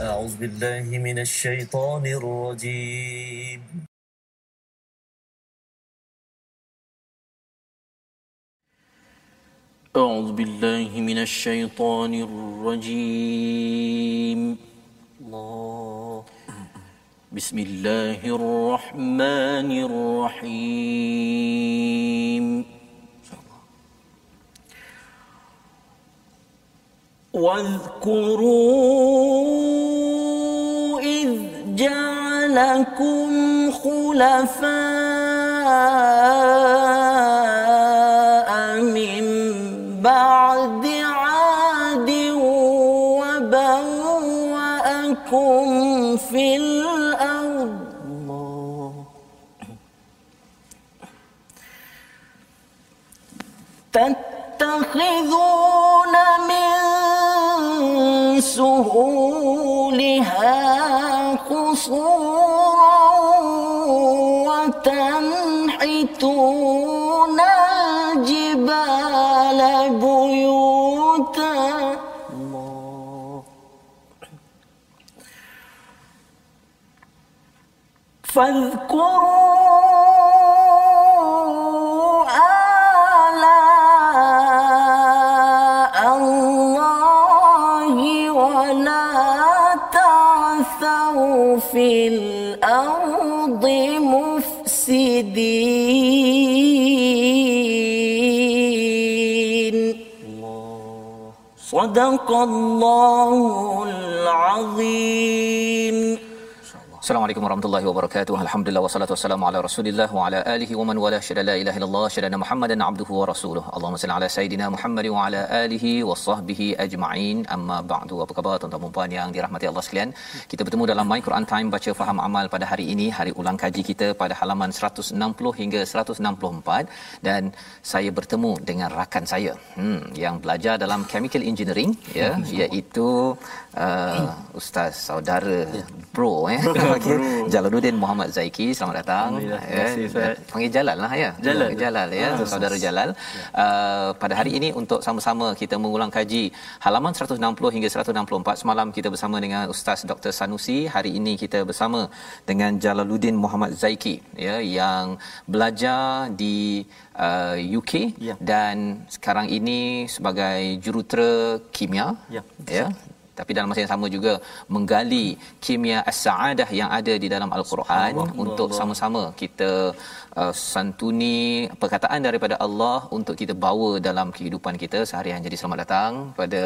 أعوذ بالله من الشيطان الرجيم. أعوذ بالله من الشيطان الرجيم. الله بسم الله الرحمن الرحيم. واذكروا جعلكم خلفاء من بعد عاد وبوأكم في الأرض. تتخذون من سهولها قصورا وتنحتون الجبال بيوتا فاذكروا مفسدين صدق الله العظيم. Assalamualaikum warahmatullahi wabarakatuh. Alhamdulillah wassalatu wassalamu ala Rasulillah wa ala alihi wa man wala syada la ilaha illallah syada Muhammadan abduhu wa rasuluh. Allahumma salli ala sayidina Muhammad wa ala alihi wa sahbihi ajma'in. Amma ba'du. Apa khabar tuan-tuan dan puan yang dirahmati Allah sekalian? Kita bertemu dalam My Quran Time baca faham amal pada hari ini, hari ulang kaji kita pada halaman 160 hingga 164 dan saya bertemu dengan rakan saya hmm yang belajar dalam chemical engineering ya iaitu uh, ustaz saudara bro eh okey. Jalaluddin Muhammad Zaiki selamat datang. Terima kasih, Ustaz. panggil Jalal lah ya. Jalal. Jalal. Ya Ah, saudara Jalal. Uh, pada hari ini untuk sama-sama kita mengulang kaji halaman 160 hingga 164 semalam kita bersama dengan ustaz Dr Sanusi. Hari ini kita bersama dengan Jalaluddin Muhammad Zaiki ya yang belajar di uh, UK Ya. dan sekarang ini sebagai jurutera kimia Ya. ya tapi dalam masa yang sama juga menggali kimia as-saadah yang ada di dalam al-Quran Subhanallah. untuk sama-sama kita uh, santuni perkataan daripada Allah untuk kita bawa dalam kehidupan kita seharian. Jadi selamat datang pada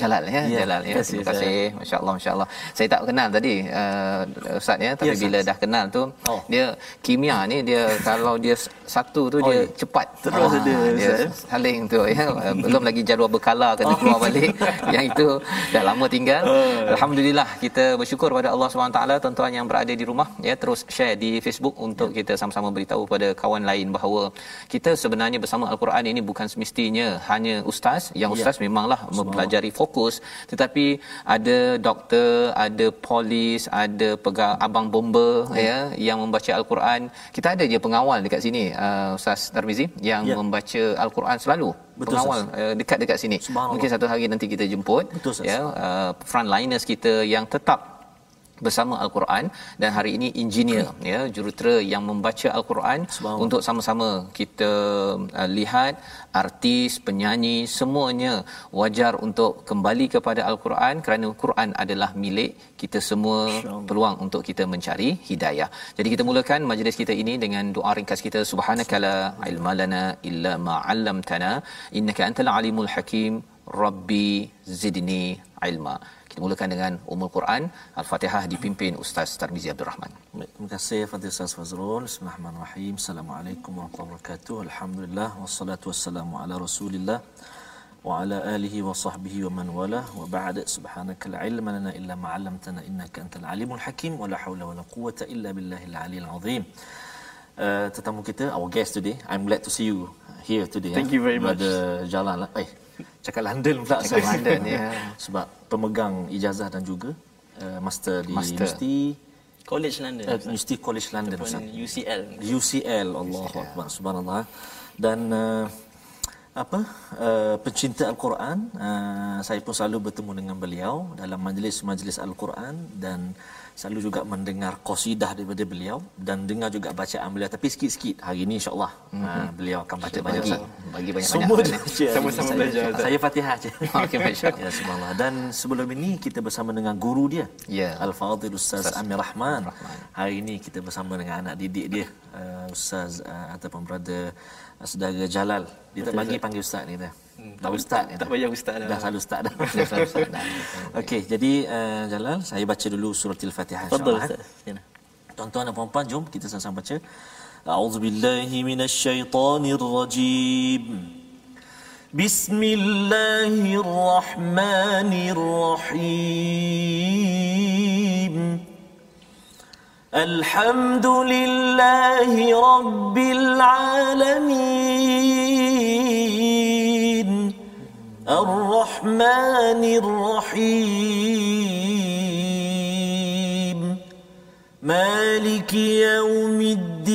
Jalal ya, Ya, Jalal ya. terima kasih. Masya-Allah masya-Allah. Saya tak kenal tadi uh, ustaz ya, tapi Ya, bila dah kenal tu Oh. dia kimia ni dia kalau dia satu tu Oh, dia ya. cepat. Terus Ah, dia, dia saling tu ya. Belum lagi jadual berkala kena keluar balik. Yang itu dah lama tinggal. Alhamdulillah kita bersyukur pada Allah SWT tuan-tuan yang berada di rumah. Ya terus share di Facebook untuk kita sama-sama beritahu pada kawan lain bahawa kita sebenarnya bersama Al-Quran ini bukan semestinya hanya ustaz. Yang ustaz memanglah mempelajari fokus. Tetapi ada doktor, ada polis, ada pegang abang bomba ya yang membaca Al-Quran. Kita ada je pengawal dekat sini uh, Ustaz Tarmizi yang Ya. membaca Al-Quran selalu Betul, pengawal uh, dekat-dekat sini. Mungkin satu hari nanti kita jemput Betul, ya uh, frontliners kita yang tetap bersama Al-Quran. Dan hari ini engineer ya jurutera yang membaca Al-Quran untuk sama-sama kita uh, lihat artis penyanyi semuanya wajar untuk kembali kepada Al-Quran kerana Quran adalah milik kita semua peluang untuk kita mencari hidayah. Jadi kita mulakan majlis kita ini dengan doa ringkas kita. Subhanakala ilmalana illa ma 'allamtana. Innaka antal alimul hakim rabbi zidni ilma. Kita mulakan dengan Ummul Quran Al-Fatihah dipimpin Ustaz Tarmizi Abdul Rahman. Baik, terima kasih Fadil Ustaz Fazrul. Bismillahirrahmanirrahim. Assalamualaikum warahmatullahi wabarakatuh. Alhamdulillah wassalatu wassalamu ala Rasulillah wa ala alihi wa sahbihi wa man wala wa ba'd subhanaka la ilma lana illa ma 'allamtana innaka antal alimul hakim wa la hawla wa la quwwata illa billahil aliyil azim. Uh, tetamu kita our guest today I'm glad to see you here today Thank ya. you very much. Brother Jalan eh cakap London pula Cakap London, ya. sebab pemegang ijazah dan juga uh, master di Master. Universiti College London. uh, University College London Ataupun Ustaz. UCL. UCL Allahu Akbar subhanallah dan uh, apa uh, pencinta al-Quran uh, saya pun selalu bertemu dengan beliau dalam majlis-majlis al-Quran dan selalu juga mendengar qasidah daripada beliau dan dengar juga bacaan beliau. Tapi sikit-sikit hari ini insyaallah mm-hmm. uh, beliau akan baca banyak bagi, bagi banyak semua banyak sama-sama belajar. saya, saya Fatihah je. Okey masyaallah ya subhanallah. Dan sebelum ini kita bersama dengan guru dia. Ya. Al-fadil ustaz Amir Rahman. Rahman. Hari ini kita bersama dengan anak didik dia uh, ustaz uh, ataupun brother uh, saudara Jalal. Dia tak bagi panggil ustaz ni dah Hmm, tak ustaz ya. tak payah ustaz dah. Dah selalu ustaz dah. dah selalu ustaz dah. Okey, jadi uh, Jalal, saya baca dulu surah Al-Fatihah insya-Allah. Eh. Tuan-tuan dan puan-puan, jom kita sama-sama baca. A'udzubillahi billahi Bismillahirrahmanirrahim. rajim. بسم الله الرحمن الرحيم. مالك يوم الدين.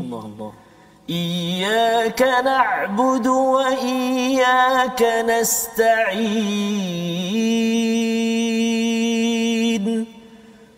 الله الله إياك نعبد وإياك نستعين.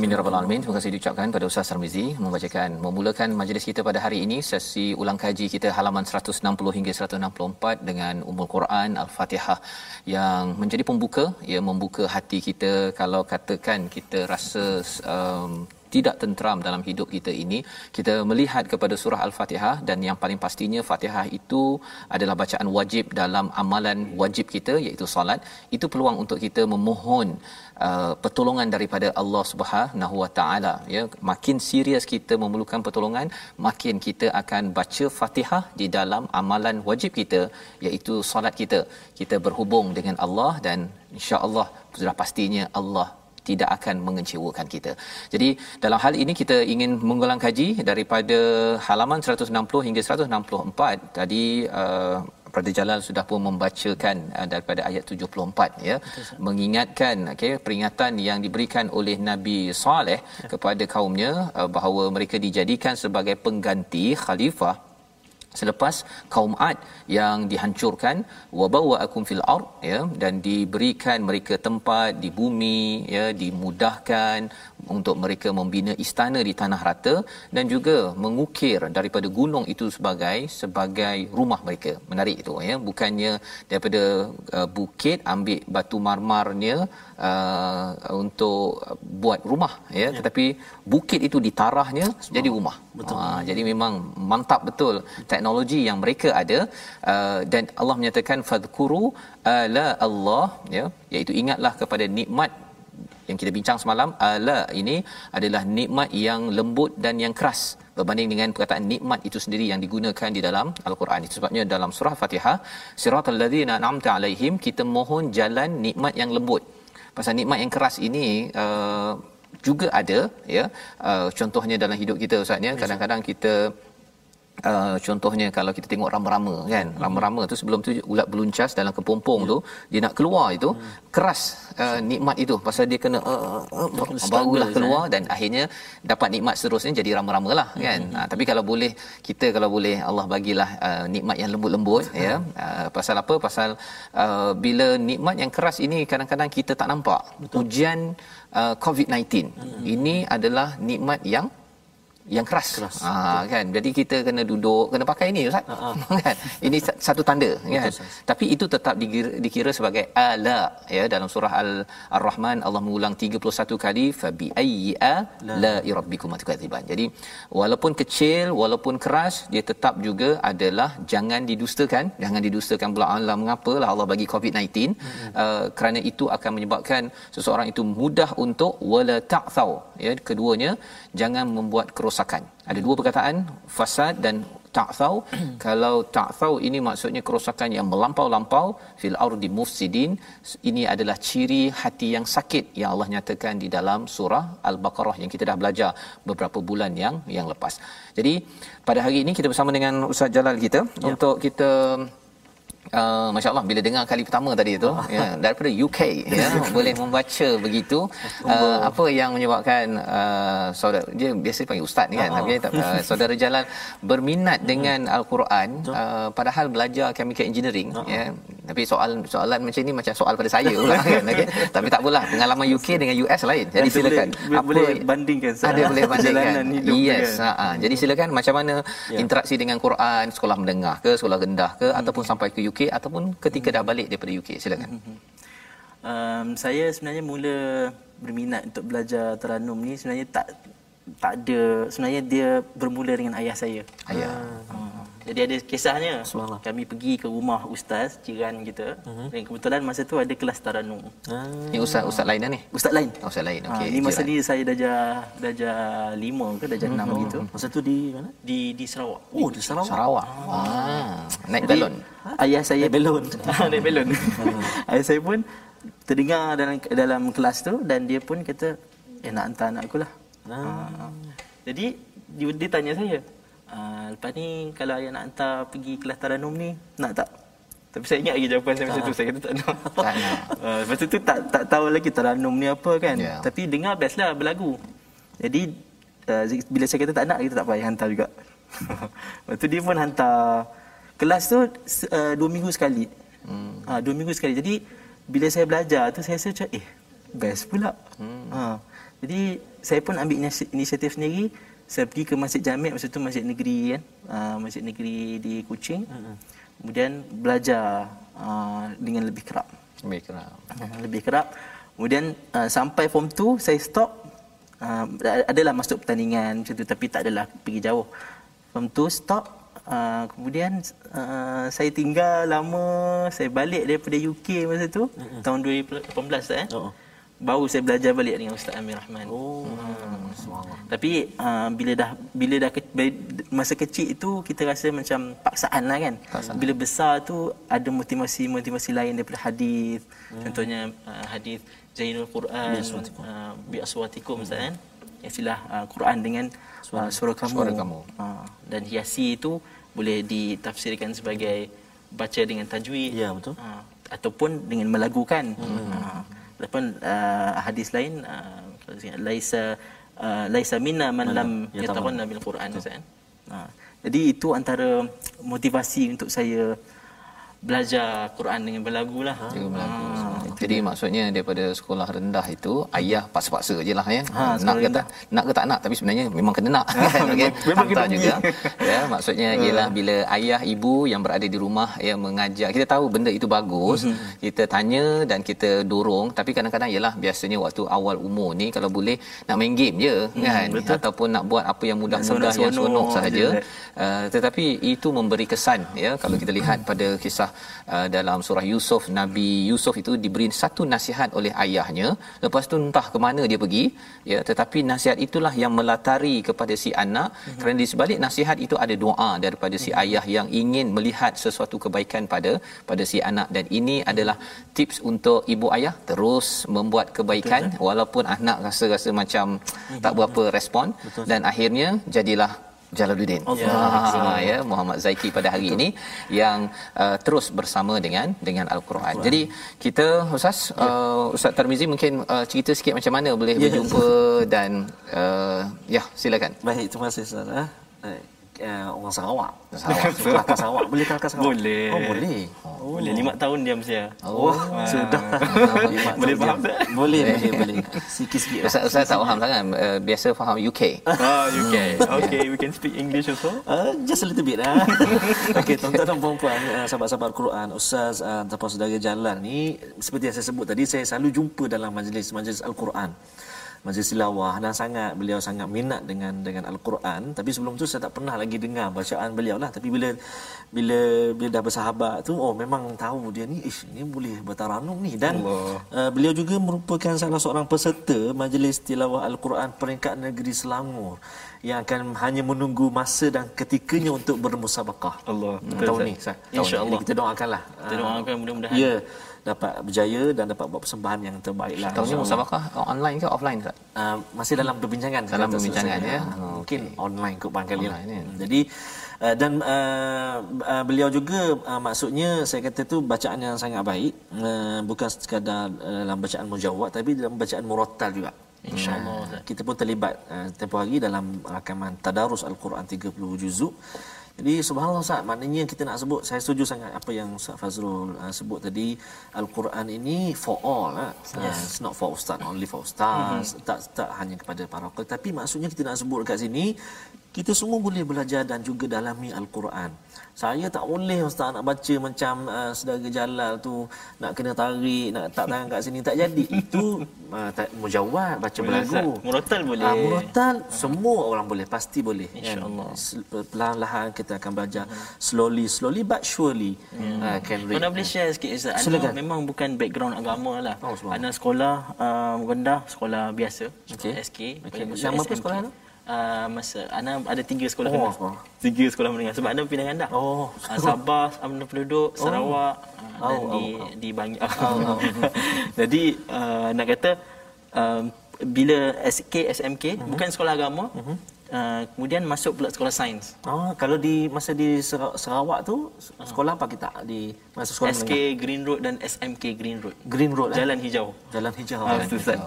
Amin ya rabbal alamin. Terima kasih diucapkan pada Ustaz Sarmizi membacakan memulakan majlis kita pada hari ini sesi ulang kaji kita halaman 160 hingga 164 dengan Ummul Quran Al-Fatihah yang menjadi pembuka ya membuka hati kita kalau katakan kita rasa um, tidak tentram dalam hidup kita ini kita melihat kepada surah al-fatihah dan yang paling pastinya fatihah itu adalah bacaan wajib dalam amalan wajib kita iaitu solat. Itu peluang untuk kita memohon uh, pertolongan daripada Allah Subhanahu Wa Taala ya. Makin serius kita memerlukan pertolongan makin kita akan baca fatihah di dalam amalan wajib kita iaitu solat kita. Kita berhubung dengan Allah dan insya-Allah sudah pastinya Allah tidak akan mengecewakan kita. Jadi dalam hal ini kita ingin mengulang kaji daripada halaman 160 hingga 164 tadi uh, Pradja Jalal sudah pun membacakan uh, daripada ayat 74 ya Betul, mengingatkan okey peringatan yang diberikan oleh Nabi Saleh ya. kepada kaumnya uh, bahawa mereka dijadikan sebagai pengganti khalifah selepas kaum Ad yang dihancurkan wabawaakum fil ard ya dan diberikan mereka tempat di bumi ya dimudahkan untuk mereka membina istana di tanah rata dan juga mengukir daripada gunung itu sebagai sebagai rumah mereka. Menarik itu ya. Bukannya daripada uh, bukit ambil batu marmarnya uh, untuk buat rumah ya, ya. Tetapi bukit itu ditarahnya jadi rumah. betul. Ha, jadi memang mantap betul teknologi yang mereka ada. Uh, dan Allah menyatakan fadhkuru ala Allah ya. Iaitu ingatlah kepada nikmat yang kita bincang semalam. Ala ini adalah nikmat yang lembut dan yang keras berbanding dengan perkataan nikmat itu sendiri yang digunakan di dalam al-Quran. Itu sebabnya dalam surah Fatihah siratal ladzina an'amta alaihim kita mohon jalan nikmat yang lembut pasal nikmat yang keras ini uh, juga ada ya. Uh, contohnya dalam hidup kita ustaz ya. Kadang-kadang kita Uh, contohnya kalau kita tengok rama-rama kan hmm. rama-rama tu sebelum tu ulat beluncas dalam kepompong yeah. tu dia nak keluar itu hmm. keras uh, nikmat itu pasal dia kena uh, uh, barulah keluar dan akhirnya dapat nikmat seterusnya jadi rama-rama lah hmm. kan uh, tapi kalau boleh kita kalau boleh Allah bagilah uh, nikmat yang lembut-lembut hmm. ya uh, pasal apa pasal uh, bila nikmat yang keras ini kadang-kadang kita tak nampak Betul. ujian uh, COVID-19 hmm. ini adalah nikmat yang yang keras, Keras, ha, kan? Jadi kita kena duduk kena pakai ni ustaz. Kan? Ini sa- satu tanda kan? Tapi itu tetap dikira, dikira sebagai ala ya dalam surah al ar-rahman Allah mengulang 31 kali fa bi ayyi la rabbikum tukadziban jadi walaupun kecil walaupun keras dia tetap juga adalah jangan didustakan. Jangan didustakan pula. Allah mengapalah Allah bagi covid-19 hmm. uh, kerana itu akan menyebabkan seseorang itu mudah untuk wala ta'thau. Ya keduanya jangan membuat kerosakan. Ada dua perkataan fasad dan ta'thau. Kalau ta'thau ini maksudnya kerosakan yang melampau-lampau fil ardi mufsidin ini adalah ciri hati yang sakit yang Allah nyatakan di dalam surah al-baqarah yang kita dah belajar beberapa bulan yang yang lepas. Jadi pada hari ini kita bersama dengan Ustaz Jalal kita. Ya. untuk kita Uh, Masya Allah bila dengar kali pertama tadi tu ya, daripada UK ya, boleh membaca begitu. Uh, apa yang menyebabkan uh, saudara dia biasa panggil ustaz ni kan tapi tak, uh, saudara Jalal berminat dengan al-Quran uh, padahal belajar chemical engineering ya tapi soal soalan macam ni macam soal pada saya pula kan okey tapi tak apalah pengalaman UK dengan US lain jadi Nanti silakan boleh, boleh bandingkan ada boleh bandingkan yes dia. ha, ha. jadi silakan macam mana ya. interaksi dengan Quran sekolah menengah ke sekolah rendah ke hmm. ataupun sampai ke UK ataupun ketika dah balik daripada UK silakan um, saya sebenarnya mula berminat untuk belajar Taranum ni sebenarnya tak tak ada sebenarnya dia bermula dengan ayah saya. ayah Hmm. Jadi ada kisahnya. Subhanallah. Kami pergi ke rumah ustaz jiran kita Mhm. dan kebetulan masa tu ada kelas Taranum. ni ustaz ustaz lain dah ni Ustaz lain. oh, ustaz lain Okay, okey ha, ni masa jiran. ni saya darjah darjah 5 ke darjah 6 gitu Masa tu di mana? di di Sarawak. Oh, di Sarawak. Sarawak ah naik galon Ayah saya Naik belon. naik belon. Ayah saya pun terdengar dalam dalam kelas tu dan dia pun kata eh nak hantar anak aku lah. Ah. Jadi dia, dia tanya saya, ah, lepas ni kalau ayah nak hantar pergi kelas Taranum ni, nak tak? Tapi saya ingat lagi jawapan saya masa tu, saya kata tak nak. Tak nak. Lepas tu tak tak tahu lagi Taranum ni apa kan. Ya. Tapi dengar best lah berlagu. Jadi uh, bila saya kata tak nak, kita tak payah hantar juga. Lepas tu dia pun hantar kelas tu uh, dua minggu sekali. Hmm. Ha, dua minggu sekali. Jadi bila saya belajar tu saya rasa macam eh best pula. Hmm. Ha, jadi saya pun ambil inisi- inisiatif sendiri. Saya pergi ke Masjid Jamik masa tu Masjid Negeri kan. Uh, Masjid Negeri di Kuching. Hmm. Kemudian belajar uh, dengan lebih kerap. baiklah Uh, lebih kerap. Kemudian uh, sampai form 2 saya stop. Uh, adalah masuk pertandingan macam tu tapi tak adalah pergi jauh. Form 2 stop. Uh, kemudian uh, saya tinggal lama, saya balik daripada UK masa tu mm-hmm. tahun 2018 tak eh. Oh. Baru saya belajar balik dengan Ustaz Amir Rahman. Oh, subhanallah. Tapi uh, bila dah bila dah ke, masa kecil itu kita rasa macam paksaan lah kan. Paksaan. Bila besar tu ada motivasi-motivasi lain daripada hadis. Hmm. Contohnya uh, hadis Zainul Quran uh, bi aswatikum Ustaz kan. Istilah uh, Quran dengan uh, suara kamu. Suara kamu. Uh, dan hiasi itu boleh ditafsirkan sebagai baca dengan tajwid. Ya, betul. Uh, ataupun dengan melagukan. Hmm. Uh, Lepas uh, hadis lain uh, laisa uh, laisa minna man lam ya, yataqanna bil Quran Ustaz. Ha. Jadi itu antara motivasi untuk saya belajar Quran dengan berlagu lah. Juga berlagu. Jadi maksudnya daripada sekolah rendah itu ayah paksa-paksa je lah ya. Ha, nak ke tak nak ke tak nak tapi sebenarnya memang kena nak kan okey. memang Hantar kena juga. ya maksudnya ialah bila ayah ibu yang berada di rumah yang mengajar kita tahu benda itu bagus Mhm. kita tanya dan kita dorong tapi kadang-kadang ialah biasanya waktu awal umur ni kalau boleh nak main game je kan Mhm, betul. ataupun nak buat apa yang mudah-mudah yang seronok sahaja. Uh, tetapi itu memberi kesan ya kalau kita lihat pada kisah uh, dalam surah Yusuf Nabi Yusuf itu diberi satu nasihat oleh ayahnya. Lepas tu entah ke mana dia pergi ya tetapi nasihat itulah yang melatari kepada si anak. Mm-hmm. kerana di sebalik nasihat itu ada doa daripada si ayah yang ingin melihat sesuatu kebaikan pada pada si anak. Dan ini adalah tips untuk ibu ayah terus membuat kebaikan Betul, walaupun anak rasa-rasa macam tak berapa respon. Dan akhirnya jadilah Jalaluddin. Allah. ya Muhammad Zaiki pada hari ini yang uh, terus bersama dengan dengan Al-Quran. Jadi kita Ustaz ya. uh, Ustaz Tarmizi mungkin uh, cerita sikit macam mana boleh Ya. berjumpa dan uh, ya silakan. Baik, terima kasih Ustaz. ah. Baik. Uh, orang Sarawak. Sarawak. Kelakar Sarawak. Boleh kelakar Sarawak? Boleh. Oh, boleh. Oh. Boleh lima tahun diam saya. Oh, sudah. Boleh faham tak? Boleh, boleh, boleh. Sikit-sikit. Ustaz, Ustaz tak faham sangat. Uh, biasa faham UK. Ah, UK. Okay, we can speak English also. Uh, just a little bit lah. Okey, tuan-tuan dan puan-puan, uh, sahabat-sahabat Al-Quran, Ustaz uh, ataupun saudara jalan ni, seperti yang saya sebut tadi, saya selalu jumpa dalam majlis-majlis Al-Quran. Majlis tilawah. Dan sangat beliau sangat minat dengan dengan Al-Quran. Tapi sebelum tu saya tak pernah lagi dengar bacaan beliau lah. Tapi bila bila bila dah bersahabat tu oh memang tahu dia ni ish ni boleh bertaranum ni. Dan uh, beliau juga merupakan salah seorang peserta majlis tilawah Al-Quran peringkat negeri Selangor yang akan hanya menunggu masa dan ketikanya untuk bermusabaqah Allah, Hmm, tahun ni Ustaz. InsyaAllah. Kita doakanlah. Kita doakan mudah-mudahan. ya dapat berjaya dan dapat buat persembahan yang terbaik lah Tahun ni musabakah online ke offline Ustaz? Uh, masih dalam perbincangan Dalam perbincangan, ya. Oh, mungkin online kot barangkali lah. Online, ya. Hmm, jadi uh, dan uh, uh, beliau juga uh, maksudnya saya kata tu bacaan yang sangat baik uh, bukan sekadar uh, dalam bacaan mujawad tapi dalam bacaan murattal juga InsyaAllah, Ustaz. kita pun terlibat uh, tempoh hari dalam rakaman tadarus al-Quran 30 juzuk jadi subhanallah Ustaz maknanya kita nak sebut saya setuju sangat apa yang Ustaz Fazrul uh, sebut tadi. al-Quran ini for all uh, yes. it's not for ustaz only for ustaz. Mm-hmm. tak tak hanya kepada para qari tapi maksudnya kita nak sebut dekat sini kita semua boleh belajar dan juga dalami al-Quran saya tak boleh ustaz nak baca macam uh, saudara Jalal tu nak kena tarik nak tak tangan kat sini tak jadi itu uh, tak mujawad baca Boleh, berlagu Ustaz. Murattal boleh. Ah, murattal semua orang boleh pasti boleh InsyaAllah. kan? Perlahan-lahan kita akan belajar slowly slowly but surely uh, can read Mana boleh share sikit Ustaz? Ana Silakan. memang bukan background agama lah. Oh. Ana sekolah uh, rendah, sekolah biasa. Okey. SK. Okey. lepas tu Nama apa sekolah tu? Uh, masa Ana ada tiga sekolah Oh, sekolah. Tiga sekolah menengah sebab Ana pindah rendah. Oh. Uh, Sabah, Amna Penduduk, Sarawak uh, dan Oh, di di Bangi. Jadi uh, nak kata um, bila SK SMK Mhm. bukan sekolah agama. Uh, kemudian masuk pula sekolah sains. Oh, kalau di masa di Sarawak tu sekolah apa kita di masa sekolah SK Green Road dan SMK Green Road. menengah? Green Road eh? Jalan Hijau. Jalan Hijau. Ah, Jalan Hijau.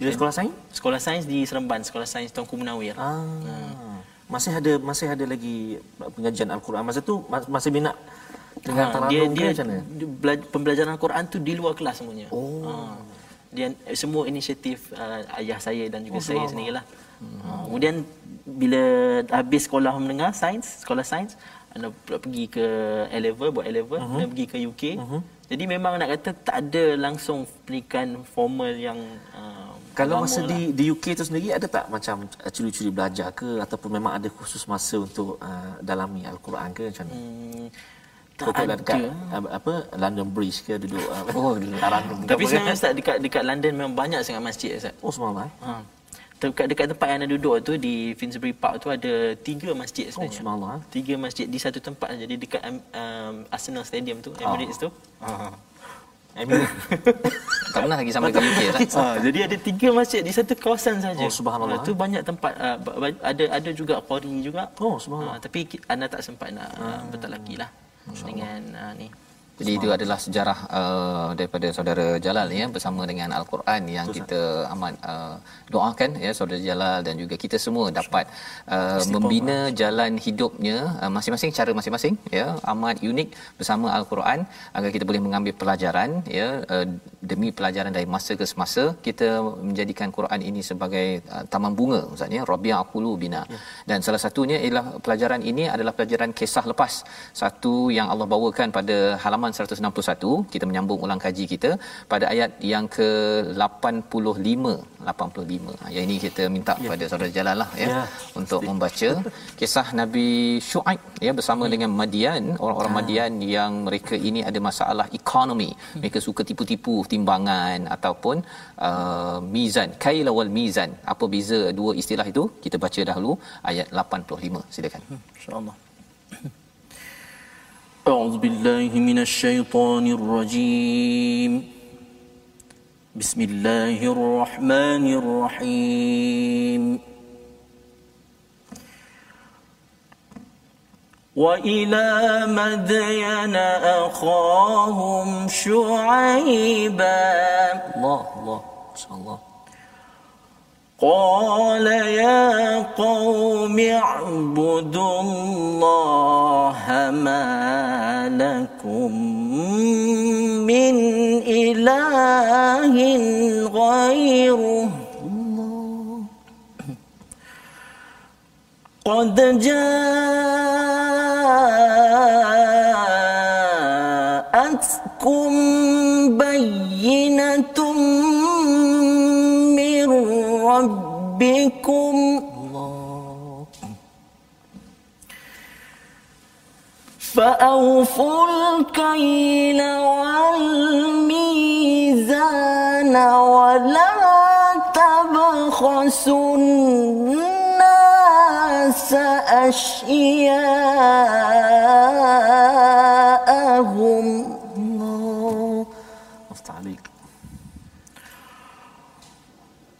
Di sekolah sains? Sekolah sains di Seremban, Sekolah Sains Tuanku Munawir. Ah. Masih ada masih ada lagi pengajian Al-Quran. Masa tu mas- masih minat dengan Ha, dia dia, macam mana? dia pembelajaran Al-Quran tu di luar kelas semuanya. Oh. Ha. Dia eh, semua inisiatif uh, ayah saya dan juga Oh, saya sendirilah. Ha. Kemudian bila habis sekolah menengah sains, sekolah sains, anda pula pergi ke A level, buat A level, Mhm. uh-huh. pergi ke UK. Uh-huh. Jadi memang nak kata tak ada langsung pendidikan formal yang uh, Kalau masa lah. di di UK tu sendiri ada tak macam uh, curi-curi belajar ke ataupun memang ada khusus masa untuk uh, dalami Al-Quran ke macam mana? Hmm, tak Kau lah dekat ada. apa, London Bridge ke duduk uh, Oh, taranum ke Tapi sebenarnya? Ustaz dekat dekat London memang banyak sangat masjid Ustaz. Oh semalam eh? Ha. Dekat, dekat tempat yang anda duduk tu di Finsbury Park tu ada tiga masjid Oh sebenarnya. semalam eh? Tiga masjid di satu tempat. Jadi dekat um, um, Arsenal Stadium tu, Emirates tu. I mean, Tak pernah lagi sampai ke UK Ustaz. Ha, jadi ada tiga masjid di satu kawasan saja. Oh, subhanallah. tu banyak tempat uh, ada ada juga qari juga. Oh, subhanallah. Ha, tapi anda tak sempat nak uh, bertalaki lah dengan uh, ni. Jadi itu adalah sejarah uh, daripada saudara Jalal ya bersama dengan Al-Quran yang kita amat uh, doakan ya saudara Jalal dan juga kita semua dapat uh, membina jalan hidupnya uh, masing-masing cara masing-masing ya amat unik bersama Al-Quran agar kita boleh mengambil pelajaran ya uh, demi pelajaran dari masa ke semasa kita menjadikan Quran ini sebagai uh, taman bunga ustaz ya Rabi'a qulubina ya. dan salah satunya ialah pelajaran ini adalah pelajaran kisah lepas satu yang Allah bawakan pada halaman 161 kita menyambung ulang kaji kita pada ayat yang ke 85 85 Ha, yang ini kita minta ya. pada saudara Jalal lah ya, Ya, untuk membaca. Kisah Nabi Syuaib ya bersama hmm. dengan Madian. Orang-orang Ah. Madian yang mereka ini ada masalah ekonomi mereka suka tipu-tipu timbangan ataupun uh, mizan kaila wal mizan. Apa beza dua istilah itu? Kita baca dahulu ayat 85 silakan. InsyaAllah. أعوذ بالله من الشيطان الرجيم. بسم الله الرحمن الرحيم. وإلى مدين أخاهم شعيبا. Allah Allah insyaallah قال يا قوم اعبدوا الله ما لكم من إله غيره. قد جاءتكم ربكم. فأوفوا الكيل والميزان ولا تبخسوا الناس أشياءهم.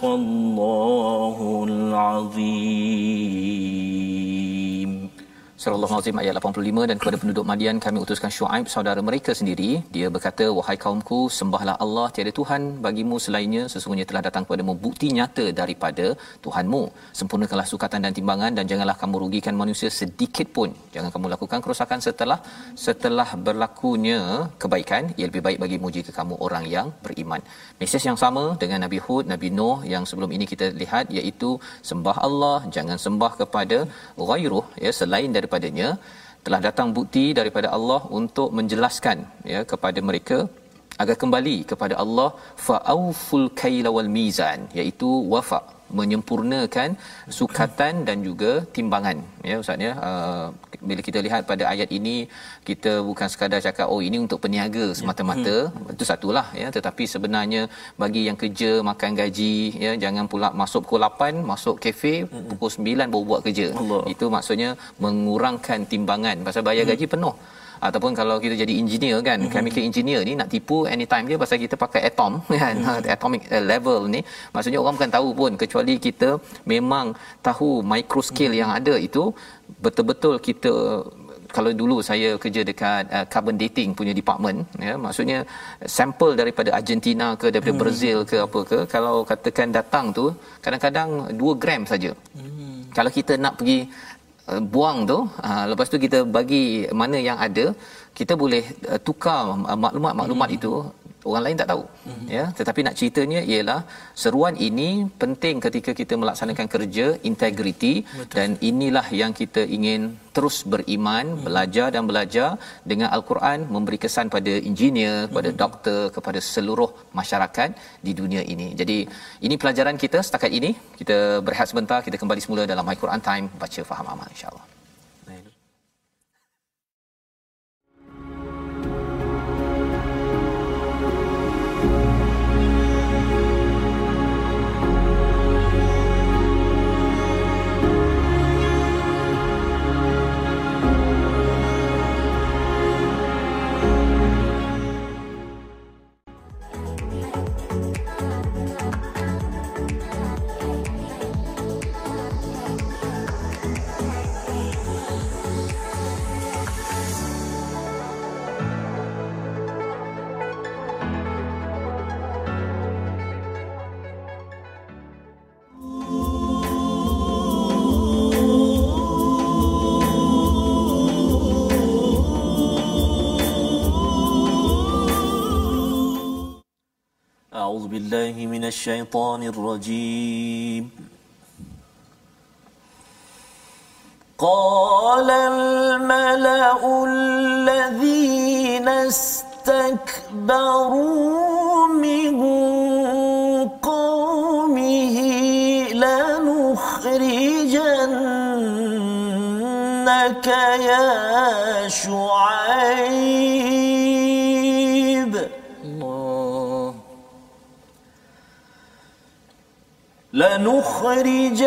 صدق الله العظيم Surah Al-Azim ayat 85 dan kepada penduduk Madian kami utuskan Syuaib saudara mereka sendiri. Dia berkata wahai kaumku sembahlah Allah tiada tuhan bagimu selainnya. Sesungguhnya telah datang kepadamu bukti nyata daripada Tuhanmu. Sempurnakanlah sukatan dan timbangan dan janganlah kamu rugikan manusia sedikit pun. Jangan kamu lakukan kerosakan setelah setelah berlakunya kebaikan. Ia lebih baik bagimu jika kamu orang yang beriman. Mesej yang sama dengan Nabi Hud Nabi Nuh yang sebelum ini kita lihat iaitu sembah Allah jangan sembah kepada ghairuh ya selain dari daripadanya telah datang bukti daripada Allah untuk menjelaskan ya kepada mereka agar kembali kepada Allah fa'auful kaila wal mizan iaitu wafa menyempurnakan sukatan dan juga timbangan ya ustaz ya uh, bila kita lihat pada ayat ini kita bukan sekadar cakap oh ini untuk peniaga semata-mata hmm. itu satulah ya tetapi sebenarnya bagi yang kerja makan gaji ya jangan pula masuk pukul 8 masuk kafe hmm. pukul 9 baru buat kerja Allah. itu maksudnya mengurangkan timbangan pasal bayar hmm. gaji penuh ataupun kalau kita jadi engineer kan mm-hmm. chemical engineer ni nak tipu anytime je pasal kita pakai atom kan mm-hmm. atomic uh, level ni maksudnya orang bukan tahu pun kecuali kita memang tahu micro scale mm-hmm. yang ada itu betul-betul kita kalau dulu saya kerja dekat uh, carbon dating punya department ya maksudnya sampel daripada Argentina ke daripada hmm. Brazil ke apa ke kalau katakan datang tu kadang-kadang 2 gram saja hmm. kalau kita nak pergi uh, buang tu uh, lepas tu kita bagi mana yang ada kita boleh uh, tukar uh, maklumat-maklumat hmm. itu orang lain tak tahu hmm. ya tetapi nak ceritanya ialah seruan ini penting ketika kita melaksanakan kerja integriti dan inilah yang kita ingin terus beriman hmm. belajar dan belajar dengan al-Quran memberi kesan pada engineer pada hmm. doktor kepada seluruh masyarakat di dunia ini jadi ini pelajaran kita setakat ini kita berehat sebentar kita kembali semula dalam al-Quran time baca faham amal insyaallah بالله من الشيطان الرجيم. قال الملأ الذين استكبروا من قومه لنخرجن يا شعيب. لنخرجنك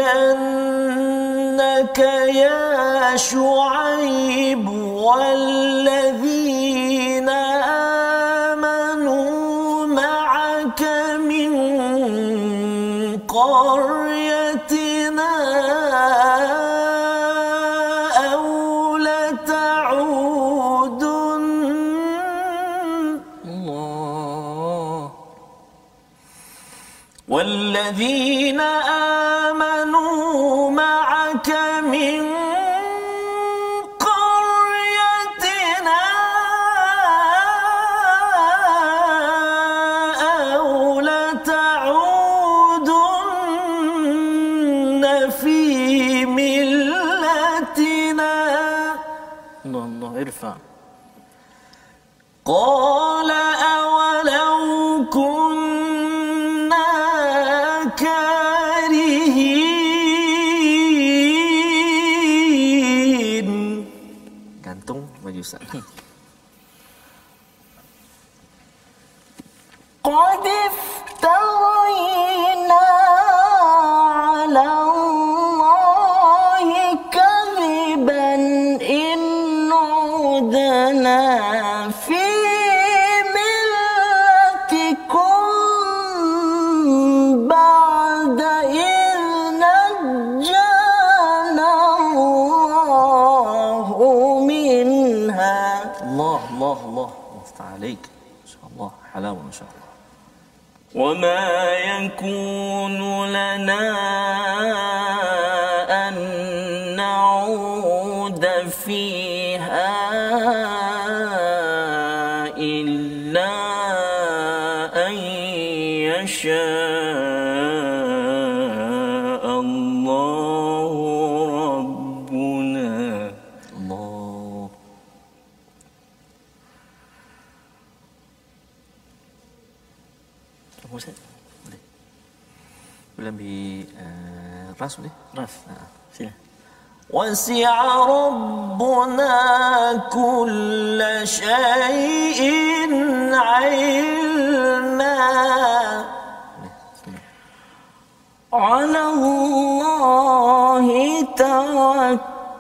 يا شعيب والذين Ustaz? boleh ambil uh, ras boleh Ras. Sila. وسع ربنا كل شيء علما على الله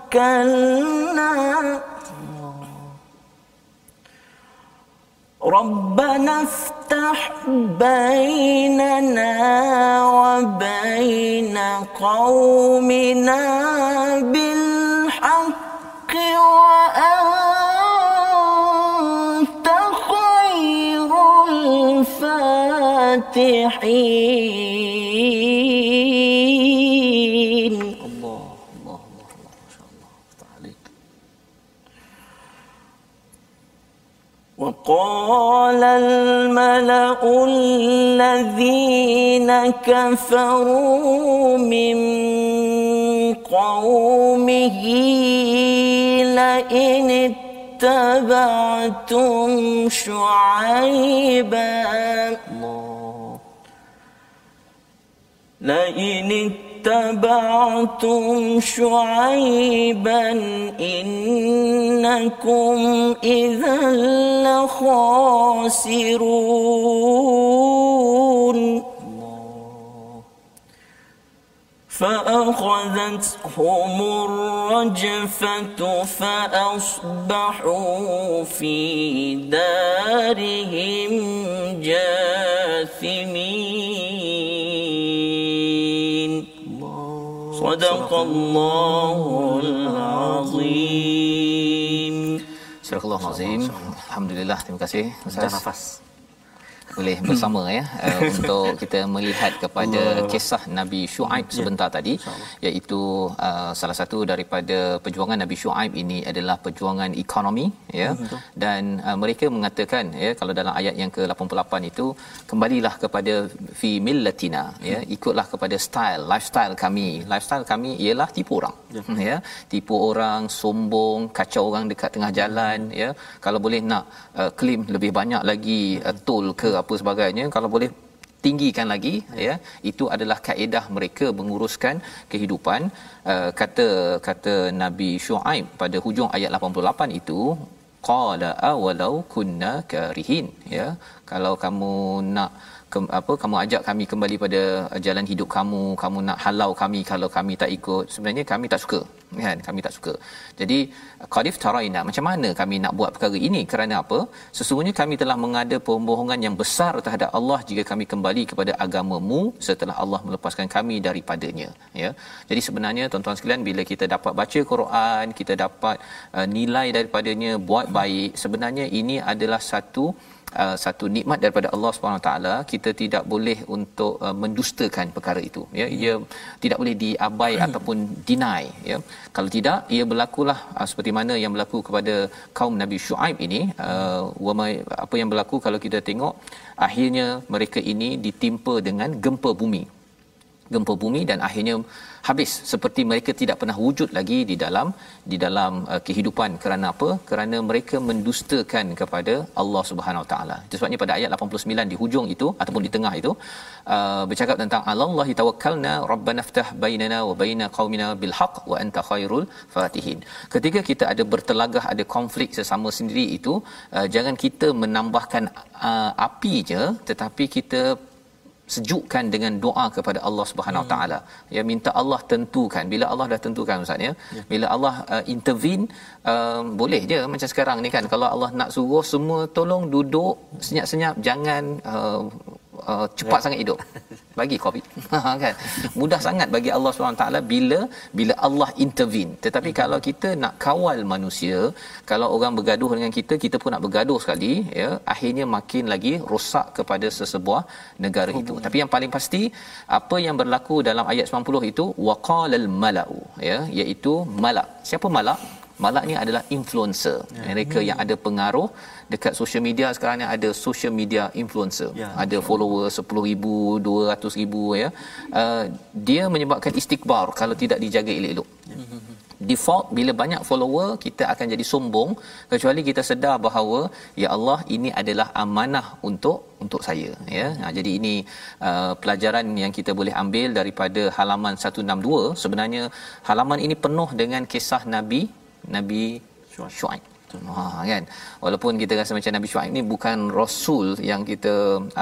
توكلنا ربنا افتح بيننا وبين قومنا بالحق وأنت خير الفاتحين. وقال الملأ الذين كفروا من قومه لئن اتبعتم شعيبا الله لئن اتبعتم شعيبا إنكم إذا لخاسرون. فأخذتهم الرجفة فأصبحوا في دارهم جاثمين. صدق الله العظيم Surah Al-Azim. Alhamdulillah, terima kasih Dah Ustaz. nafas boleh bersama ya. Uh, untuk kita melihat kepada kisah Nabi Shu'aib sebentar tadi iaitu uh, salah satu daripada perjuangan Nabi Shu'aib ini adalah perjuangan ekonomi ya. Dan uh, mereka mengatakan ya kalau dalam ayat yang ke-88 itu kembalilah kepada fi millatina ya ikutlah kepada style lifestyle kami. Lifestyle kami ialah tipu orang ya. tipu orang sombong kacau orang dekat tengah jalan ya. Kalau boleh nak uh, claim lebih banyak lagi uh, tol ke apa sebagainya kalau boleh tinggikan lagi ya itu adalah kaedah mereka menguruskan kehidupan. Uh, kata kata Nabi Shu'aib pada hujung ayat 88 itu qala awalau kunna karihin. Ya kalau kamu nak ke, apa kamu ajak kami kembali pada jalan hidup kamu kamu nak halau kami kalau kami tak ikut. Sebenarnya kami tak suka kan? Kami tak suka. Jadi qadif taraina macam mana kami nak buat perkara ini? Kerana apa? Sesungguhnya kami telah mengada pembohongan yang besar terhadap Allah jika kami kembali kepada agamamu setelah Allah melepaskan kami daripadanya ya? Jadi sebenarnya tuan-tuan sekalian bila kita dapat baca Quran kita dapat uh, nilai daripadanya buat baik sebenarnya ini adalah satu uh, satu nikmat daripada Allah Subhanahu taala kita tidak boleh untuk uh, mendustakan perkara itu. Ya ia tidak boleh diabai ataupun deny ya. Kalau tidak ia berlakulah uh, seperti mana yang berlaku kepada kaum Nabi Shu'aib ini uh, apa yang berlaku kalau kita tengok akhirnya mereka ini ditimpa dengan gempa bumi gempa bumi dan akhirnya habis. Seperti mereka tidak pernah wujud lagi di dalam di dalam uh, kehidupan. Kerana apa? Kerana mereka mendustakan kepada Allah Subhanahu taala. Itu sebabnya pada ayat 89 di hujung itu ataupun di tengah itu uh, bercakap tentang allahi tawakkalna rabbana ftah bainana wa baina qaumina bil haqq wa anta khairul fatihin. Ketika kita ada bertelagah ada konflik sesama sendiri itu uh, jangan kita menambahkan uh, api je tetapi kita sejukkan dengan doa kepada Allah Subhanahu Wa taala. Ya minta Allah tentukan. Bila Allah dah tentukan ustaz ya, ya. bila Allah uh, intervene uh, boleh je macam sekarang ni kan? Kalau Allah nak suruh semua tolong duduk senyap-senyap jangan uh, uh, cepat ya. sangat hidup bagi covid. Ha, kan? Mudah sangat bagi Allah SWT bila bila Allah intervene. Tetapi hmm. kalau kita nak kawal manusia kalau orang bergaduh dengan kita kita pun nak bergaduh sekali ya akhirnya makin lagi rosak kepada sesebuah negara oh, itu tapi yang paling pasti apa yang berlaku dalam ayat 90 itu waqalal malau ya iaitu malak. Siapa malak malak ni adalah influencer ya. mereka hmm. yang ada pengaruh dekat social media sekarang ni ada social media influencer ya, ada follower 10,000 200,000 ya uh, dia menyebabkan istikbar kalau tidak dijaga elok-elok ya. default bila banyak follower kita akan jadi sombong kecuali kita sedar bahawa ya Allah ini adalah amanah untuk untuk saya ya ha, jadi ini uh, pelajaran yang kita boleh ambil daripada halaman 162 sebenarnya halaman ini penuh dengan kisah nabi nabi Shu'aib Ha kan. Walaupun kita rasa macam Nabi Syuaib ni bukan rasul yang kita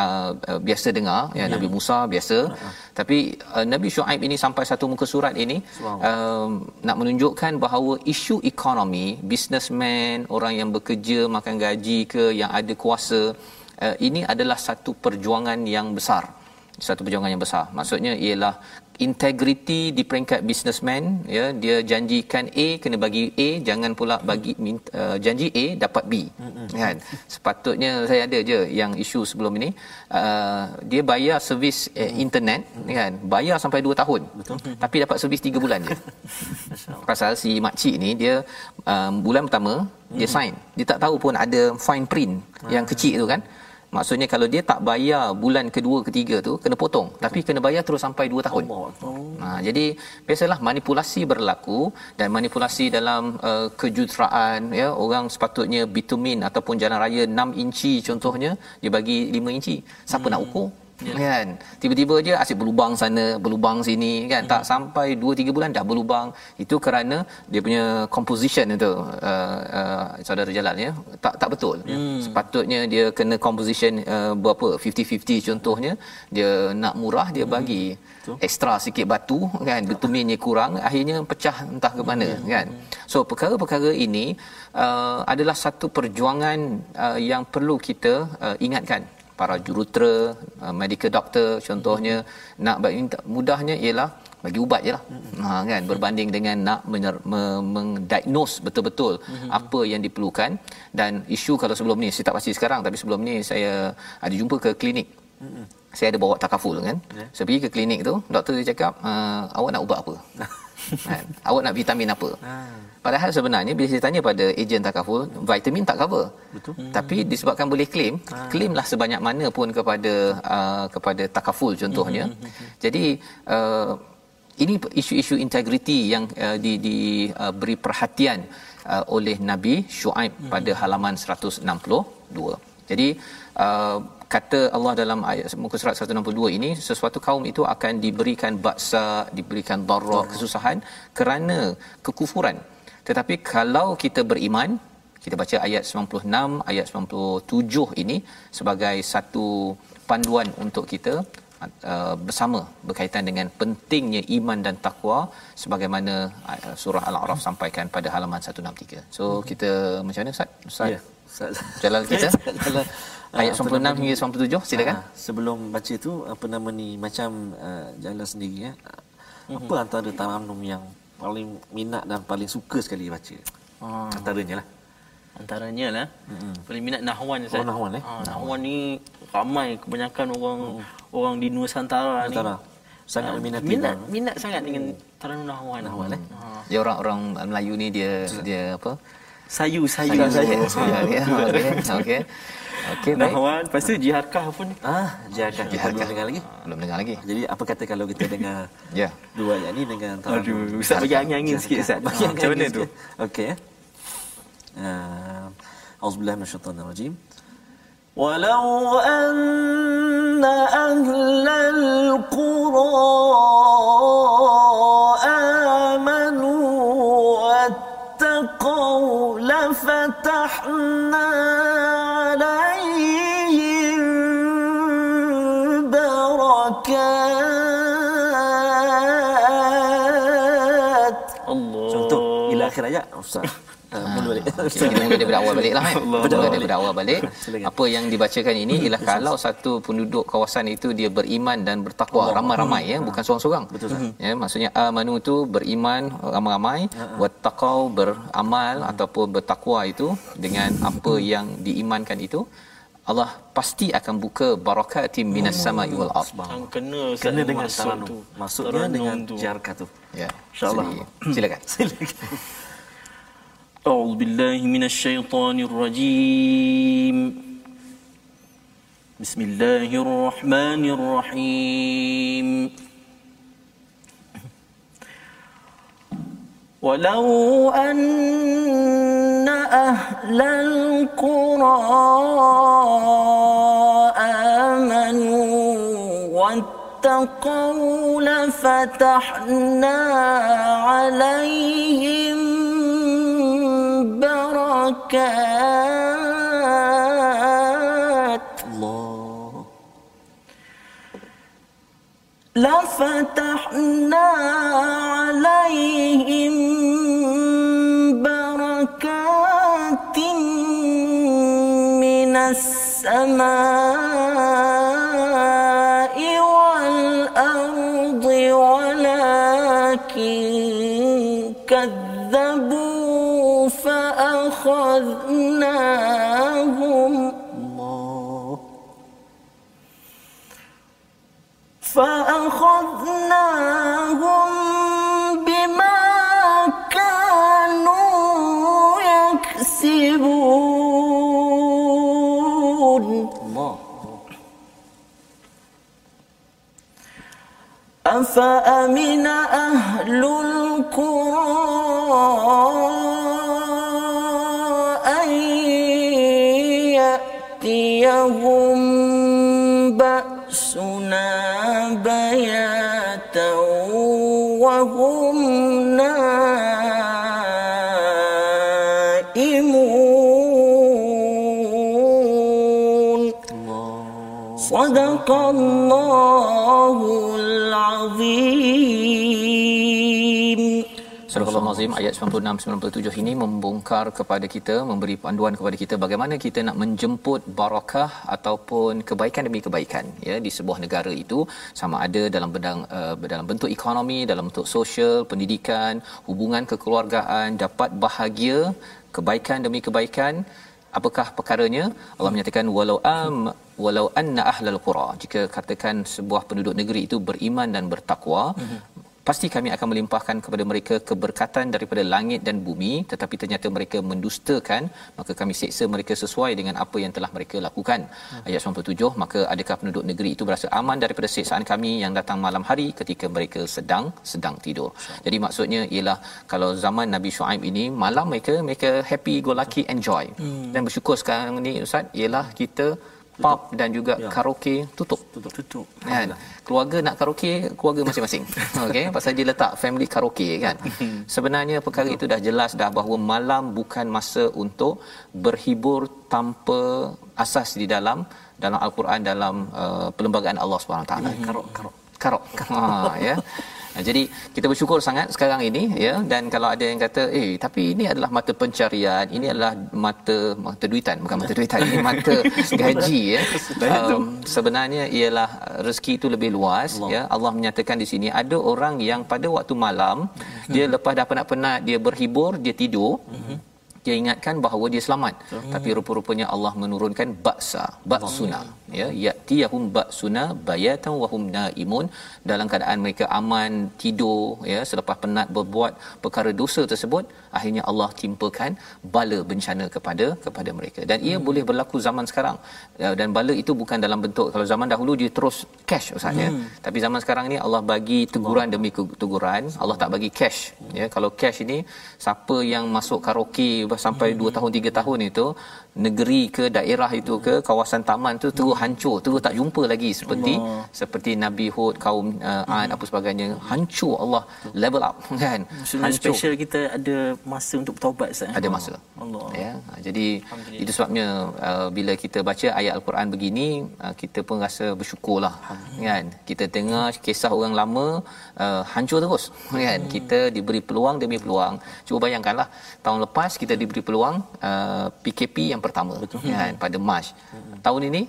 uh, uh, biasa dengar ya, ya Nabi Musa biasa. Uh-huh. Tapi uh, Nabi Syuaib ini sampai satu muka surat ini uh, nak menunjukkan bahawa isu ekonomi, businessman, orang yang bekerja makan gaji ke yang ada kuasa uh, ini adalah satu perjuangan yang besar satu perjuangan yang besar. Maksudnya ialah integriti di peringkat businessman ya dia janjikan A kena bagi A jangan pula bagi uh, janji A dapat B. Mm-hmm. kan? Sepatutnya saya ada je yang isu sebelum ini. Uh, dia bayar servis uh, internet mm-hmm. kan? Bayar sampai 2 tahun. Betul. Tapi dapat servis 3 bulan je. Pasal si makcik ni dia um, bulan pertama mm-hmm. dia sign. Dia tak tahu pun ada fine print mm-hmm. yang kecil tu kan Maksudnya kalau dia tak bayar bulan kedua ketiga tu kena potong tapi kena bayar terus sampai 2 tahun. Oh. Ha jadi biasalah manipulasi berlaku dan manipulasi dalam uh, kejuruteraan ya orang sepatutnya bitumin ataupun jalan raya 6 inci contohnya dia bagi 5 inci. Siapa hmm. nak ukur? Yeah. kan tiba-tiba je asyik berlubang sana berlubang sini kan mm-hmm. tak sampai 2 3 bulan dah berlubang itu kerana dia punya composition itu uh, uh, saudara Jalal ya tak tak betul mm. sepatutnya dia kena composition uh, berapa 50-50 contohnya dia nak murah dia mm. bagi ekstra sikit batu kan bituminnya kurang akhirnya pecah entah ke mana mm. kan so perkara-perkara ini uh, adalah satu perjuangan uh, yang perlu kita uh, ingatkan para jurutera uh, medical doctor contohnya mm-hmm. nak minta mudahnya ialah bagi ubat je lah mm-hmm. ha, kan berbanding dengan nak mendiagnose betul-betul mm-hmm. apa yang diperlukan dan isu kalau sebelum ni saya tak pasti sekarang tapi sebelum ni saya ada jumpa ke klinik mm-hmm. saya ada bawa takaful kan yeah. saya pergi ke klinik tu doktor dia cakap uh, awak nak ubat apa kan? awak nak vitamin apa ah. Padahal sebenarnya bila saya tanya pada ejen takaful, vitamin tak cover. Betul. Hmm. Tapi disebabkan boleh claim, ha. claimlah sebanyak mana pun kepada uh, kepada takaful contohnya. Hmm. hmm. Jadi uh, ini isu-isu integriti yang uh, di diberi uh, perhatian uh, oleh Nabi Shu'aib hmm. pada halaman 162. Jadi uh, kata Allah dalam ayat muka surat 162 ini sesuatu kaum itu akan diberikan baksa, diberikan darar, kesusahan kerana kekufuran. Tetapi kalau kita beriman, kita baca ayat 96, ayat 97 ini sebagai satu panduan untuk kita uh, bersama berkaitan dengan pentingnya iman dan takwa sebagaimana uh, surah al-a'raf sampaikan pada halaman 163. So kita macam mana Ustaz? Ustaz Ya. Jalal kita ayat Ah, apa 96 nama hingga ni? 97 silakan. Ah, sebelum baca tu apa nama ni macam uh, Jalal sendiri ya. Apa antara taranum yang paling minat dan paling suka sekali baca? Ah. Antaranya lah. Antaranya lah paling minat Nahwan Ustaz. Oh, Nahwan, eh? Ah, Nahwan ni ramai kebanyakan orang orang di Nusantara ni. Nusantara. Sangat Ah, meminati minat Nahwan. minat sangat dengan Taranum Nahwan. Nahwan, eh? Ah. Dia orang-orang Melayu ni dia dia apa? Sayu sayu. Saya saya. Ya, okey. Okey. Okey, baik. Nahwan, lepas tu Jiharkah pun Ah, Jiharkah. Kita Jiharkah. belum dengar lagi. Belum dengar lagi. Jadi apa kata kalau kita dengar Ya. dua ayat ni dengan taranum? Aduh, Ustaz bagi angin-angin sikit Ustaz. Bagi Ah, Macam mana angin tu? sikit. Okey. eh. Uh, Auzubillahi minasyaitanir rajim. ولو أن أهل kita mula daripada awal balik lah kan. Mula Betul. daripada awal balik. Apa yang dibacakan ini ialah kalau satu penduduk kawasan itu dia beriman dan bertakwa ramai-ramai ya, bukan seorang-seorang. Betul. Ya, maksudnya amanu tu beriman ramai-ramai, wattaqau beramal ataupun bertakwa itu dengan apa yang diimankan itu Allah pasti akan buka barakatim minas sama'i wal ard. Yang kena Kena dengan masuk taranum. tu. Maksudnya dengan tu. jarkah tu. Ya. InsyaAllah. Silakan. Silakan. أعوذ بالله من الشيطان الرجيم. بسم الله الرحمن الرحيم. ولو أن أهل القرى آمنوا واتقوا لفتحنا عليهم بركات Allah. لفتحنا عليهم بركات من السماء أفأمن أهل القرى Surah Al-Azim ayat 96 97 ini membongkar kepada kita memberi panduan kepada kita bagaimana kita nak menjemput barakah ataupun kebaikan demi kebaikan ya di sebuah negara itu. Sama ada dalam bidang uh, dalam bentuk ekonomi dalam bentuk sosial pendidikan hubungan kekeluargaan dapat bahagia kebaikan demi kebaikan. Apakah perkaranya? Allah menyatakan walau am walau anna ahlal qura. Jika katakan sebuah penduduk negeri itu beriman dan bertakwa pasti kami akan melimpahkan kepada mereka keberkatan daripada langit dan bumi tetapi ternyata mereka mendustakan maka kami seksa mereka sesuai dengan apa yang telah mereka lakukan hmm. ayat 97 maka adakah penduduk negeri itu berasa aman daripada siksaan kami yang datang malam hari ketika mereka sedang sedang tidur jadi maksudnya ialah kalau zaman Nabi Shu'aib ini malam mereka mereka happy go lucky enjoy hmm. dan bersyukur sekarang ni ustaz ialah kita pub dan juga ya. karaoke tutup. Tutup tutup. Kan? Keluarga nak karaoke keluarga masing-masing. Okey pasal dia letak family karaoke kan? Sebenarnya perkara itu dah jelas dah bahawa malam bukan masa untuk berhibur tanpa asas di dalam dalam al-Quran dalam uh, perlembagaan Allah Subhanahu taala. Karok karok. Karok. Ha ya Nah, jadi kita bersyukur sangat sekarang ini ya. Dan kalau ada yang kata eh tapi ini adalah mata pencarian ini adalah mata mata duitan. Bukan mata duitan ini mata gaji ya. Um, sebenarnya ialah rezeki itu lebih luas Allah. ya. Allah menyatakan di sini ada orang yang pada waktu malam dia lepas dah penat-penat dia berhibur dia tidur. Mm-hmm dia ingatkan bahawa dia selamat. Hmm. tapi rupa-rupanya Allah menurunkan baksa baksuna. Ya yatiyahum baksuna bayatan wa hum naimun. Dalam keadaan mereka aman tidur ya selepas penat berbuat perkara dosa tersebut akhirnya Allah timpakan bala bencana kepada kepada mereka dan ia hmm. boleh berlaku zaman sekarang ya, dan bala itu bukan dalam bentuk kalau zaman dahulu dia terus cash ustaz ya hmm. tapi zaman sekarang ni Allah bagi teguran demi teguran Allah tak bagi cash ya kalau cash ini siapa yang masuk karaoke sampai 2 hmm. tahun 3 tahun itu negeri ke daerah itu ke kawasan taman tu terus hancur terus tak jumpa lagi seperti Allah. seperti Nabi Hud kaum uh, Ad hmm. apa sebagainya. Hancur Allah. Level up kan? Hancur. special kita ada masa untuk bertaubat sah ada masa. Allah. Ya jadi itu sebabnya uh, bila kita baca ayat al-Quran begini uh, kita pun rasa bersyukurlah kan? Kita dengar kisah orang lama uh, hancur terus kan? Hmm. kita diberi peluang demi peluang. Cuba bayangkanlah tahun lepas kita diberi peluang uh, PKP yang pertama Betul. kan pada Mac. Hmm. Tahun ini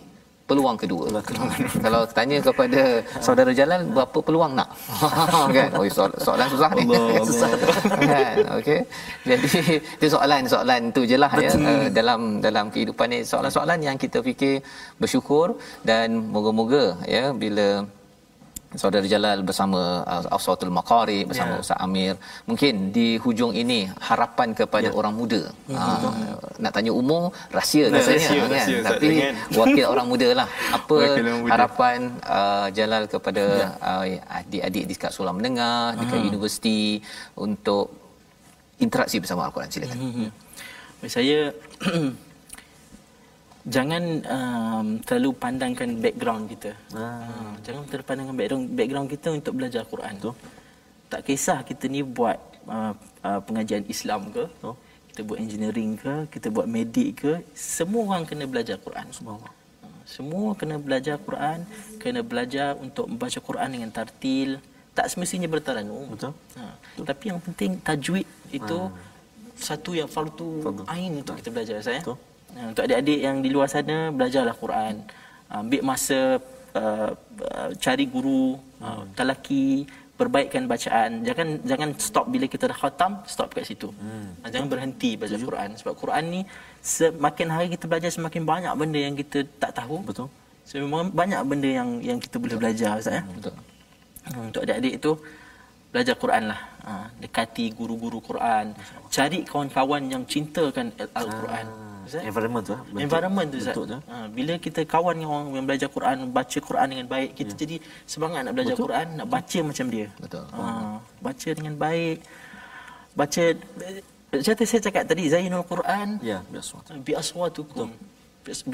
peluang kedua. Peluang Kalau tanya kepada saudara jalan berapa peluang nak? kan? Oh soalan, soalan susah ni. susah. kan? Okey. Jadi itu soalan soalan tu jelah ya uh, dalam dalam kehidupan ni soalan-soalan yang kita fikir bersyukur dan moga-moga ya bila saudara Jalal bersama uh, Afsatul Maqari bersama yeah. Ustaz Amir mungkin di hujung ini harapan kepada yeah. orang muda mm-hmm. uh, nak tanya umur rahsia nah, rasanya rahsia, kan rahsia, tapi wakil orang muda lah apa harapan uh, Jalal kepada yeah. uh, adik-adik di sekolah menengah uh-huh. dekat mm-hmm. universiti untuk interaksi bersama Al-Quran silakan mm-hmm. saya jangan um, terlalu pandangkan background kita. Ah. Uh, jangan terlalu pandangkan background background kita untuk belajar Quran. tu. Tak kisah kita ni buat uh, uh, pengajian Islam ke, Betul. kita buat engineering ke, kita buat medik ke, semua orang kena belajar Quran. Semua. Uh, semua kena belajar Quran, kena belajar untuk membaca Quran dengan tartil. Tak semestinya bertaranum. Betul. Uh, Betul. Tapi yang penting tajwid itu uh. satu yang fardu ain untuk kita belajar saya. Betul. Uh, untuk adik-adik yang di luar sana belajarlah Quran. Uh, ambil masa uh, uh, cari guru uh, talaki perbaikkan bacaan. Jangan jangan stop bila kita dah khatam stop kat situ. Hmm. jangan berhenti baca Tujuh. Quran. Sebab Quran ni semakin hari kita belajar semakin banyak benda yang kita tak tahu. Betul. Semakin banyak benda yang yang kita boleh belajar ustaz ya. Betul. Untuk adik-adik itu belajar Quran lah. Ha, dekati guru-guru Quran. Cari kawan-kawan yang cintakan Al-Quran. Ah. Ustaz? Environment tu. Bentuk, environment tu Ustaz. tu. Ha, bila kita kawan dengan orang yang belajar Quran, baca Quran dengan baik, kita ya. jadi semangat nak belajar Betul. Quran, nak baca macam dia. Betul. Ha, baca dengan baik. Baca saya saya cakap tadi Zainul Quran. Ya, bi aswatukum bi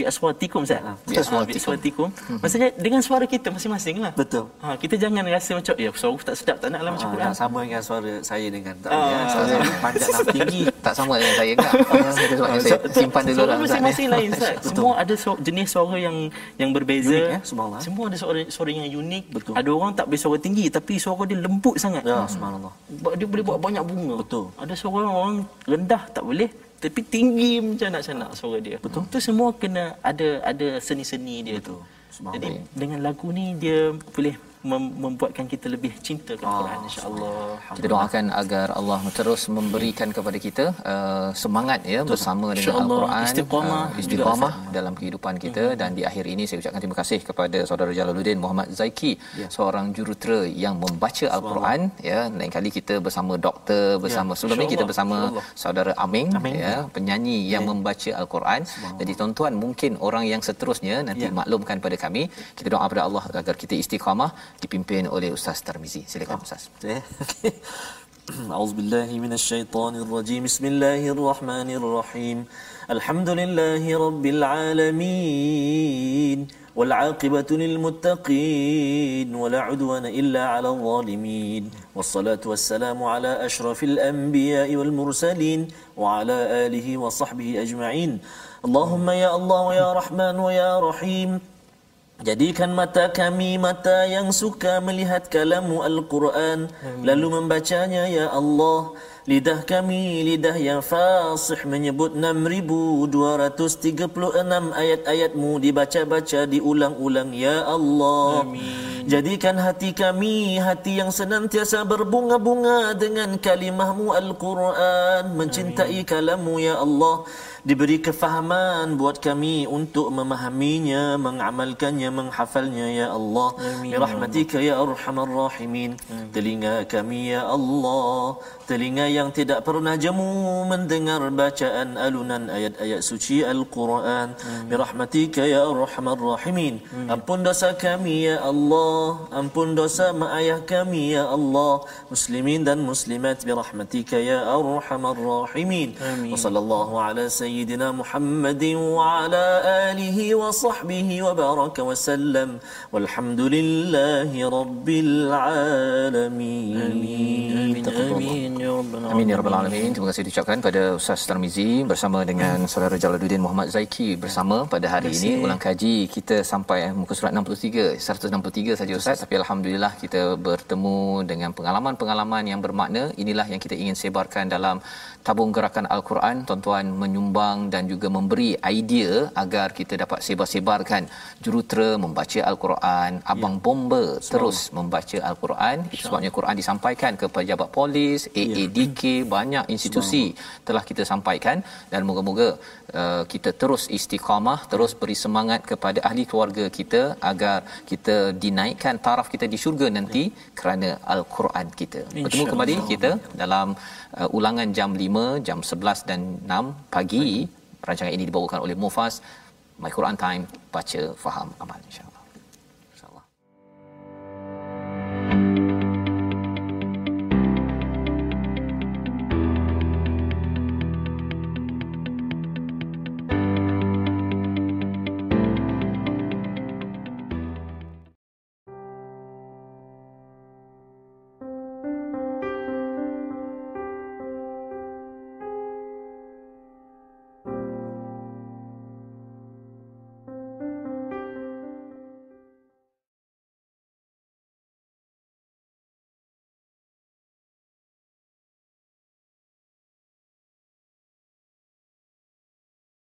aswatikum Ustaz. Ha, bi aswatikum. Hmm. Maksudnya dengan suara kita masing-masing lah. Betul. Ha, kita jangan rasa macam ya suara tak sedap tak naklah macam ha, Quran. sama dengan suara saya dengan tak ha, ya. Suara panjang dan tinggi tak sama dengan saya kan. Sebab saya simpan dulu lah. Masing-masing lain Ustaz. Semua ada jenis suara yang yang berbeza. Unik, ya? Semua ada suara suara yang unik. Betul. Ada orang tak boleh suara tinggi tapi suara dia lembut sangat. Ya, subhanallah. Dia boleh buat banyak bunga. Betul. Ada suara orang rendah tak boleh tapi tinggi macam nak nak suara dia. Betul. Tu semua kena ada ada seni-seni dia Betul. tu. Jadi dengan lagu ni dia boleh mem- membuatkan kita lebih cinta kepada Ah, Quran insya-Allah. Kita doakan agar Allah terus memberikan kepada kita uh, semangat ya bersama dengan Al-Quran, istiqamah uh, istiqamah dalam kehidupan kita. Dan di akhir ini saya ucapkan terima kasih kepada saudara Jalaluddin Muhammad Zaiki seorang jurutera yang membaca Al-Quran ya. Lain kali kita bersama doktor bersama sebelum ni kita bersama saudara Aming, Aming, ya penyanyi yang membaca Al-Quran. Jadi tuan-tuan mungkin orang yang seterusnya nanti Ya. maklumkan pada kami. Kita doa kepada Allah agar kita istiqamah dipimpin oleh Ustaz Tarmizi. Silakan Ustaz. أعوذ بالله من الشيطان الرجيم بسم الله الرحمن الرحيم الحمد لله رب العالمين والعاقبة للمتقين ولا عدوان إلا على الظالمين والصلاة والسلام على أشرف الأنبياء والمرسلين وعلى آله وصحبه أجمعين اللهم يا الله يا رحمن ويا رحيم Jadikan mata kami mata yang suka melihat kalamu Al-Quran. Lalu membacanya ya Allah Lidah kami lidah yang fasih menyebut 6236 ayat-ayatmu dibaca-baca diulang-ulang ya Allah. Amin. Jadikan hati kami hati yang senantiasa berbunga-bunga dengan kalimahmu Al-Quran. Mencintai kalamu ya Allah Diberi kefahaman buat kami untuk memahaminya, mengamalkannya, menghafalnya ya Allah. Amin. Birahmatika ya arhamar rahimin. Telinga kami ya Allah, telinga yang tidak pernah jemu mendengar bacaan alunan ayat-ayat suci Al-Quran. Mm. Birahmatika ya Arhamar Rahimin. Mm. Ampun dosa kami ya Allah. Ampun dosa mak ayah kami ya Allah. Muslimin dan muslimat birahmatika ya Arhamar Rahimin. Amin. Wa sallallahu ala sayyidina Muhammadin wa ala alihi wa sahbihi wa baraka wa sallam. Walhamdulillahi rabbil alamin. Amin. Amin. Amin ya rabbal Amin ya rabbal alamin. Terima kasih diucapkan pada Ustaz Tarmizi bersama dengan saudara Jalaluddin Muhammad Zaiki bersama pada hari ini. ulang kaji kita sampai muka surat 63 163 saja Ustaz. Tapi alhamdulillah kita bertemu dengan pengalaman-pengalaman yang bermakna. Inilah yang kita ingin sebarkan dalam tabung gerakan Al-Quran. Tuan-tuan menyumbang dan juga memberi idea agar kita dapat sebar-sebarkan jurutera membaca Al-Quran abang bomba terus membaca Al-Quran. Sebabnya Quran disampaikan ke pejabat polis AADK banyak institusi telah kita sampaikan dan moga-moga uh, kita terus istiqamah terus beri semangat kepada ahli keluarga kita agar kita dinaikkan taraf kita di syurga nanti kerana Al-Quran kita. Bertemu kembali kita dalam uh, ulangan jam 5 jam 11 dan 6 pagi. Rancangan ini dibawakan oleh Mufas. My Quran Time baca faham amal insyaallah